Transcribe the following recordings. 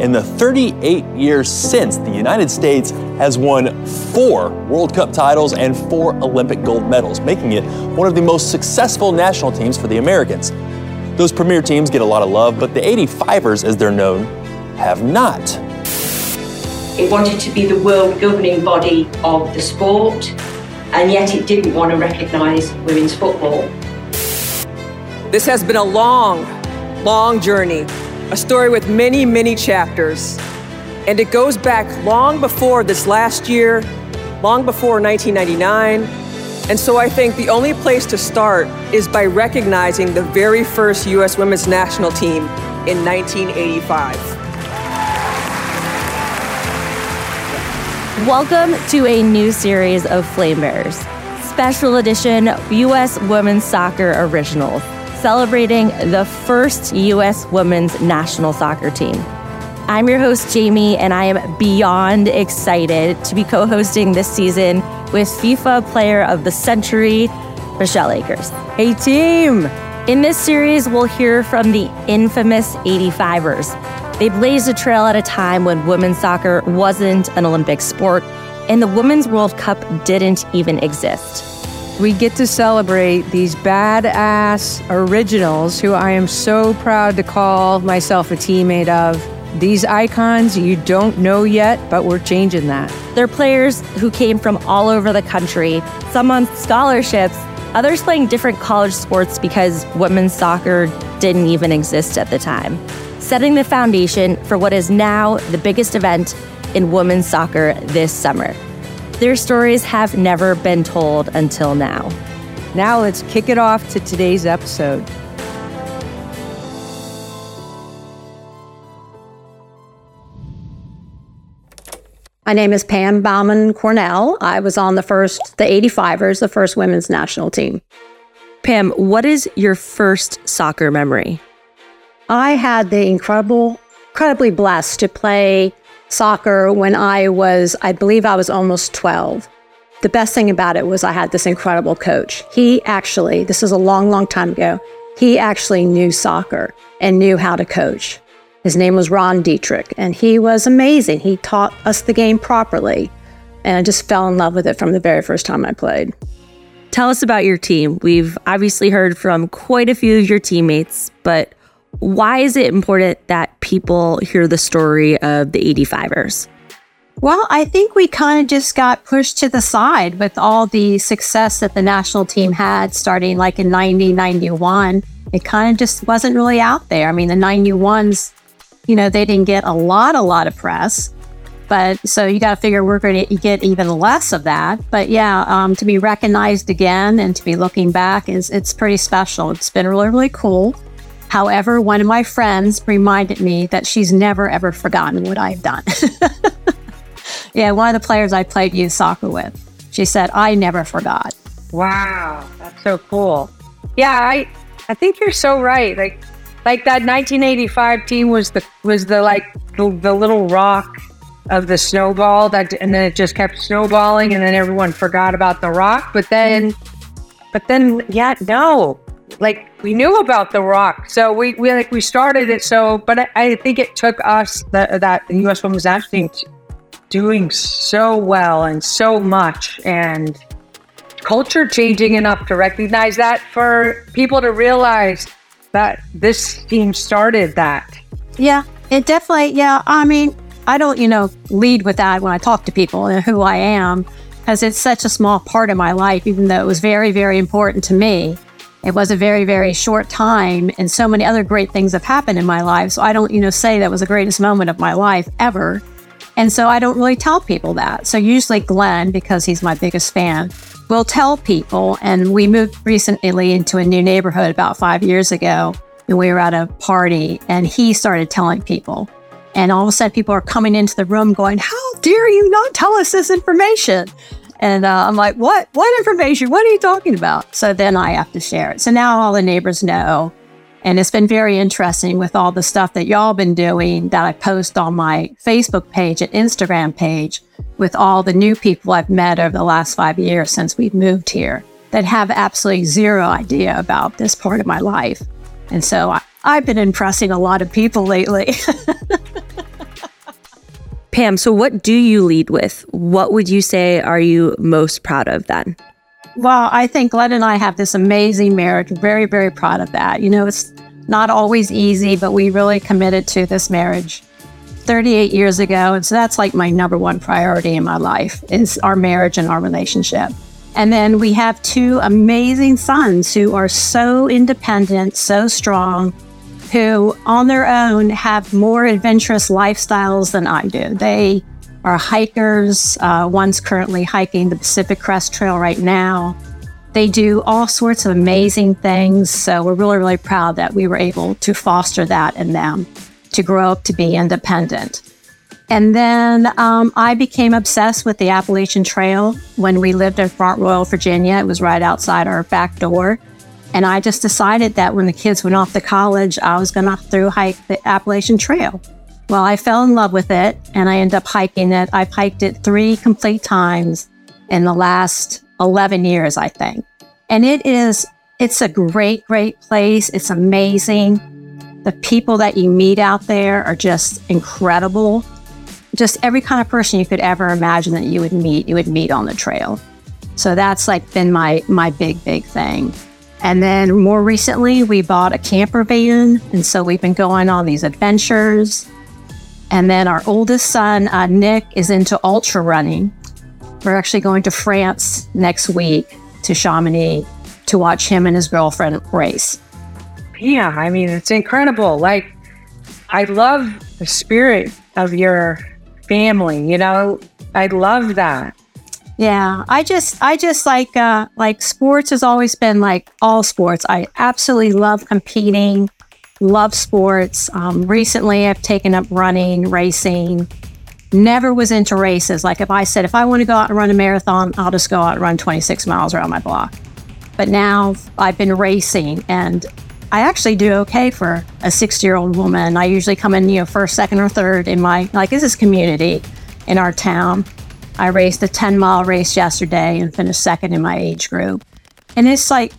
in the 38 years since the United States has won four World Cup titles and four Olympic gold medals, making it one of the most successful national teams for the Americans. Those premier teams get a lot of love, but the 85ers, as they're known, have not. It wanted to be the world governing body of the sport, and yet it didn't want to recognise women's football. This has been a long, long journey, a story with many, many chapters. And it goes back long before this last year, long before 1999. And so I think the only place to start is by recognizing the very first U.S. women's national team in 1985. Welcome to a new series of Flame Bearers, special edition U.S. Women's Soccer Originals, celebrating the first U.S. women's national soccer team. I'm your host, Jamie, and I am beyond excited to be co hosting this season with FIFA Player of the Century, Michelle Akers. Hey, team! In this series, we'll hear from the infamous 85ers they blazed a trail at a time when women's soccer wasn't an Olympic sport and the Women's World Cup didn't even exist. We get to celebrate these badass originals who I am so proud to call myself a teammate of. These icons you don't know yet, but we're changing that. They're players who came from all over the country, some on scholarships, others playing different college sports because women's soccer didn't even exist at the time setting the foundation for what is now the biggest event in women's soccer this summer. Their stories have never been told until now. Now let's kick it off to today's episode. My name is Pam Baughman Cornell. I was on the first, the 85ers, the first women's national team. Pam, what is your first soccer memory? I had the incredible, incredibly blessed to play soccer when I was, I believe I was almost 12. The best thing about it was I had this incredible coach. He actually, this is a long, long time ago, he actually knew soccer and knew how to coach. His name was Ron Dietrich, and he was amazing. He taught us the game properly, and I just fell in love with it from the very first time I played. Tell us about your team. We've obviously heard from quite a few of your teammates, but why is it important that people hear the story of the 85ers? Well, I think we kind of just got pushed to the side with all the success that the national team had starting like in 90, 91. It kind of just wasn't really out there. I mean, the 91s, you know, they didn't get a lot, a lot of press. But so you got to figure we're going to get even less of that. But yeah, um, to be recognized again and to be looking back is it's pretty special. It's been really, really cool. However, one of my friends reminded me that she's never ever forgotten what I've done. yeah, one of the players I played youth soccer with. She said, I never forgot. Wow, that's so cool. Yeah, I I think you're so right. Like like that 1985 team was the was the like the, the little rock of the snowball that and then it just kept snowballing and then everyone forgot about the rock but then but then yeah no like we knew about the rock so we, we like we started it so but i, I think it took us the, that the us women's national team doing so well and so much and culture changing enough to recognize that for people to realize that this team started that. Yeah it definitely yeah i mean i don't you know lead with that when i talk to people and who i am because it's such a small part of my life even though it was very very important to me it was a very, very short time, and so many other great things have happened in my life. So I don't, you know, say that was the greatest moment of my life ever. And so I don't really tell people that. So usually Glenn, because he's my biggest fan, will tell people. And we moved recently into a new neighborhood about five years ago. And we were at a party, and he started telling people. And all of a sudden, people are coming into the room going, How dare you not tell us this information? And uh, I'm like, what? What information? What are you talking about? So then I have to share it. So now all the neighbors know. And it's been very interesting with all the stuff that y'all been doing that I post on my Facebook page and Instagram page with all the new people I've met over the last five years since we've moved here that have absolutely zero idea about this part of my life. And so I, I've been impressing a lot of people lately. Pam, so what do you lead with? What would you say are you most proud of then? Well, I think Glenn and I have this amazing marriage. Very, very proud of that. You know, it's not always easy, but we really committed to this marriage 38 years ago. And so that's like my number one priority in my life is our marriage and our relationship. And then we have two amazing sons who are so independent, so strong, who on their own have more adventurous lifestyles than I do. They are hikers. Uh, one's currently hiking the Pacific Crest Trail right now. They do all sorts of amazing things. So we're really, really proud that we were able to foster that in them to grow up to be independent. And then um, I became obsessed with the Appalachian Trail when we lived in Front Royal, Virginia. It was right outside our back door. And I just decided that when the kids went off to college, I was going to through hike the Appalachian Trail. Well, I fell in love with it and I ended up hiking it. I've hiked it three complete times in the last 11 years, I think. And it is, it's a great, great place. It's amazing. The people that you meet out there are just incredible. Just every kind of person you could ever imagine that you would meet, you would meet on the trail. So that's like been my, my big, big thing. And then more recently, we bought a camper van. And so we've been going on these adventures. And then our oldest son, uh, Nick, is into ultra running. We're actually going to France next week to Chamonix to watch him and his girlfriend race. Yeah, I mean, it's incredible. Like, I love the spirit of your family, you know? I love that. Yeah, I just I just like uh like sports has always been like all sports. I absolutely love competing, love sports. Um, recently, I've taken up running, racing. Never was into races. Like if I said if I want to go out and run a marathon, I'll just go out and run 26 miles around my block. But now I've been racing, and I actually do okay for a 60 year old woman. I usually come in, you know, first, second, or third in my like this is community in our town. I raced a 10 mile race yesterday and finished second in my age group. And it's like,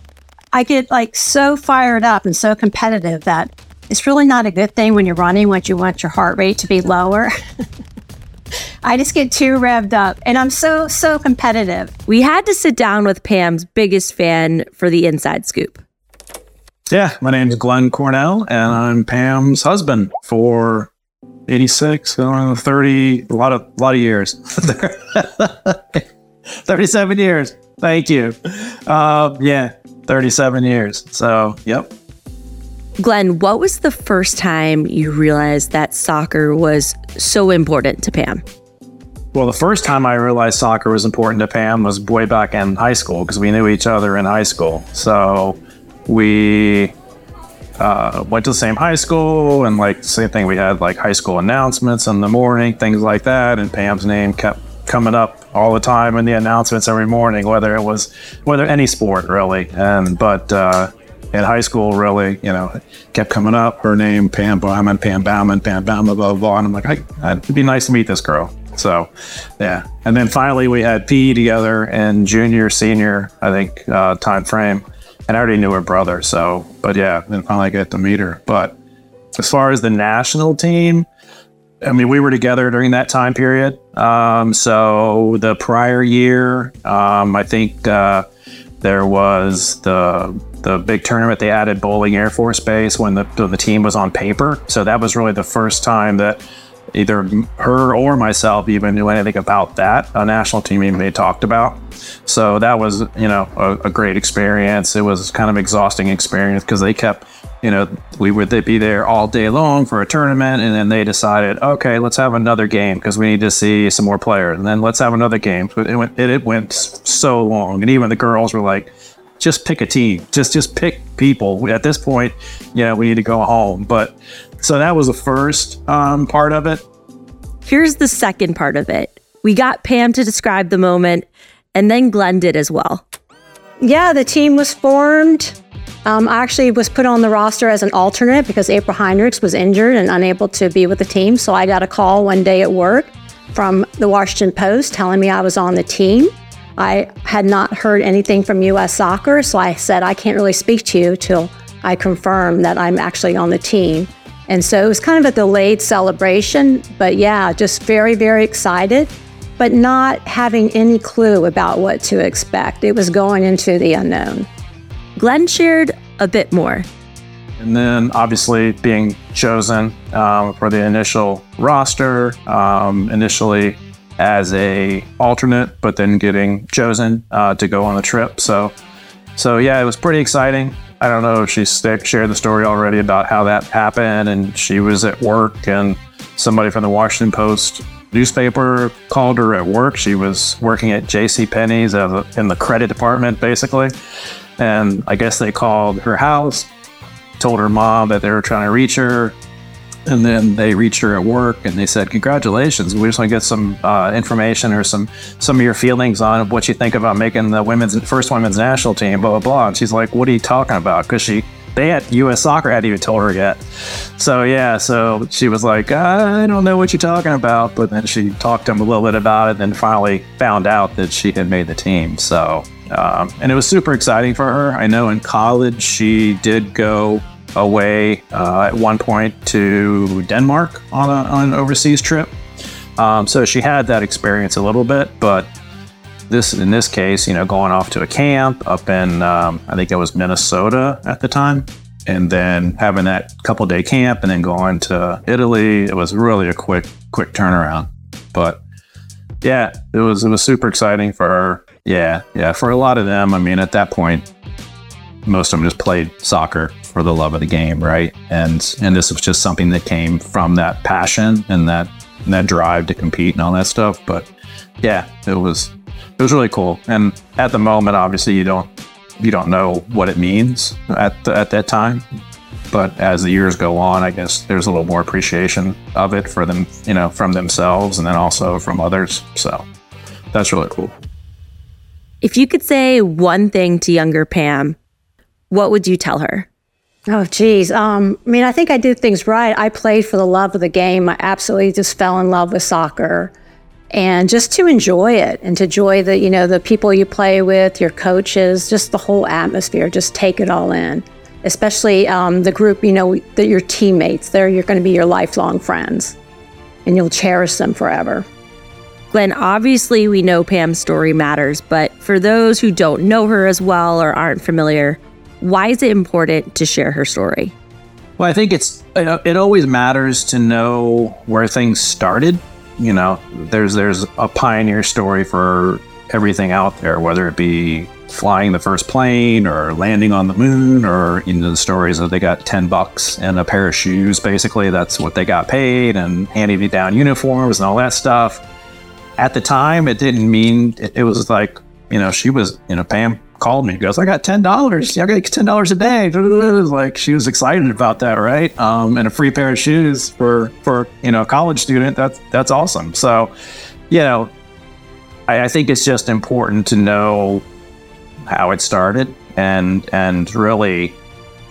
I get like so fired up and so competitive that it's really not a good thing when you're running, when you want your heart rate to be lower. I just get too revved up and I'm so, so competitive. We had to sit down with Pam's biggest fan for the inside scoop. Yeah, my name is Glenn Cornell and I'm Pam's husband for 86, going 30, a lot of, a lot of years. 37 years. Thank you. Uh, yeah, 37 years. So, yep. Glenn, what was the first time you realized that soccer was so important to Pam? Well, the first time I realized soccer was important to Pam was way back in high school because we knew each other in high school. So we uh, went to the same high school and like the same thing. We had like high school announcements in the morning things like that and pam's name kept coming up all the time in the announcements every morning whether it was whether any sport really. And but uh, in high school really you know kept coming up. Her name pam baughman pam baughman pam baughman blah blah blah. And i'm like I, it'd be nice to meet this girl. So yeah. And then finally we had pe together in junior senior i think uh, time frame and I already knew her brother. So, but yeah, then finally I get to meet her. But as far as the national team, I mean, we were together during that time period. Um, so the prior year, um, I think uh, there was the the big tournament they added Bolling Air Force Base when the when the team was on paper. So that was really the first time that either her or myself even knew anything about that. A national team even they talked about. So that was you know a, a great experience. It was kind of exhausting experience because they kept you know we would be there all day long for a tournament and then they decided okay let's have another game because we need to see some more players. And then let's have another game. It went, it, it went so long. And even the girls were like just pick a team. Just just pick people. At this point you know we need to go home. But so that was the first um, part of it. Here's the second part of it. We got Pam to describe the moment, and then Glenn did as well. Yeah, the team was formed. Um, I actually was put on the roster as an alternate because April Heinrichs was injured and unable to be with the team. So I got a call one day at work from the Washington Post telling me I was on the team. I had not heard anything from U.S. Soccer, so I said I can't really speak to you till I confirm that I'm actually on the team. And so it was kind of a delayed celebration, but yeah, just very, very excited, but not having any clue about what to expect. It was going into the unknown. Glenn shared a bit more. And then obviously being chosen um, for the initial roster, um, initially as a alternate, but then getting chosen uh, to go on the trip. So, so yeah, it was pretty exciting. I don't know if she shared the story already about how that happened, and she was at work, and somebody from the Washington Post newspaper called her at work. She was working at J.C. Penney's in the credit department, basically, and I guess they called her house, told her mom that they were trying to reach her, and then they reached her at work and they said, "Congratulations! We just want to get some uh, information or some some of your feelings on what you think about making the women's first women's national team." Blah blah blah. And she's like, "What are you talking about?" Because she they had U.S. Soccer hadn't even told her yet. So yeah, so she was like, "I don't know what you're talking about," but then she talked to him a little bit about it, and finally found out that she had made the team. So. Um, and it was super exciting for her. I know in college she did go away uh, at one point to Denmark on, a, on an overseas trip. Um, so she had that experience a little bit, but this in this case, you know, going off to a camp up in um, I think it was Minnesota at the time, and then having that couple day camp, and then going to Italy. It was really a quick quick turnaround, but yeah, it was it was super exciting for her. Yeah, yeah, for a lot of them. I mean, at that point, most of them just played soccer for the love of the game, right? And and this was just something that came from that passion and that and that drive to compete and all that stuff. But yeah, it was it was really cool. And at the moment, obviously, you don't you don't know what it means at the, at that time. But as the years go on, I guess there's a little more appreciation of it for them, you know, from themselves and then also from others. So that's really cool. If you could say one thing to younger Pam, what would you tell her? Oh, geez. Um, I mean, I think I did things right. I played for the love of the game. I absolutely just fell in love with soccer and just to enjoy it and to enjoy the, you know, the people you play with, your coaches, just the whole atmosphere, just take it all in. Especially um, the group, you know, that your teammates, they're you're going to be your lifelong friends and you'll cherish them forever. Glenn, obviously we know Pam's story matters, but for those who don't know her as well or aren't familiar, why is it important to share her story? Well, I think it's it always matters to know where things started. You know, there's there's a pioneer story for everything out there, whether it be flying the first plane or landing on the moon or you know the stories that they got 10 bucks and a pair of shoes basically that's what they got paid and handing down uniforms and all that stuff at the time it didn't mean it, it was like you know she was you know pam called me. Goes, I got ten dollars. I got ten dollars a day. Like she was excited about that, right? Um, and a free pair of shoes for for you know a college student. That's that's awesome. So, you know, I, I think it's just important to know how it started and and really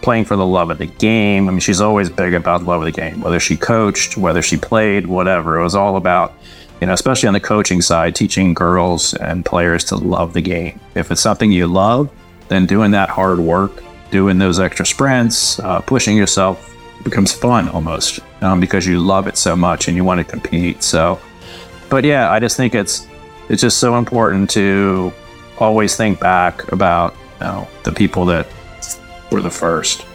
playing for the love of the game. I mean, she's always big about the love of the game, whether she coached, whether she played, whatever. It was all about you know, especially on the coaching side, teaching girls and players to love the game. If it's something you love, then doing that hard work, doing those extra sprints, uh, pushing yourself becomes fun almost um, because you love it so much and you want to compete. So, but yeah, I just think it's it's just so important to always think back about you know, the people that were the first.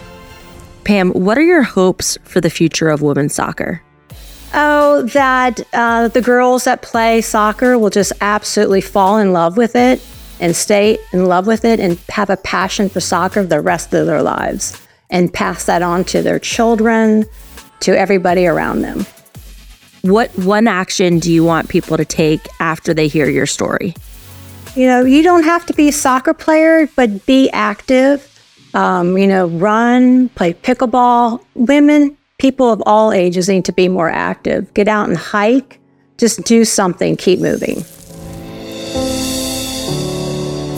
Pam, what are your hopes for the future of women's soccer? Oh, that uh, the girls that play soccer will just absolutely fall in love with it and stay in love with it and have a passion for soccer the rest of their lives and pass that on to their children, to everybody around them. What one action do you want people to take after they hear your story? You know, you don't have to be a soccer player, but be active. Um, you know, run, play pickleball. Women, people of all ages need to be more active. Get out and hike. Just do something. Keep moving.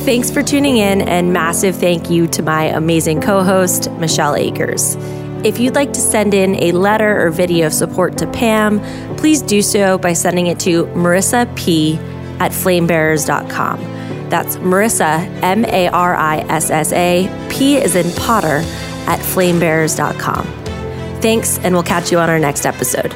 Thanks for tuning in, and massive thank you to my amazing co host, Michelle Akers. If you'd like to send in a letter or video of support to Pam, please do so by sending it to Marissa P at flamebearers.com. That's Marissa, M A R I S S A, P is in Potter, at flamebearers.com. Thanks, and we'll catch you on our next episode.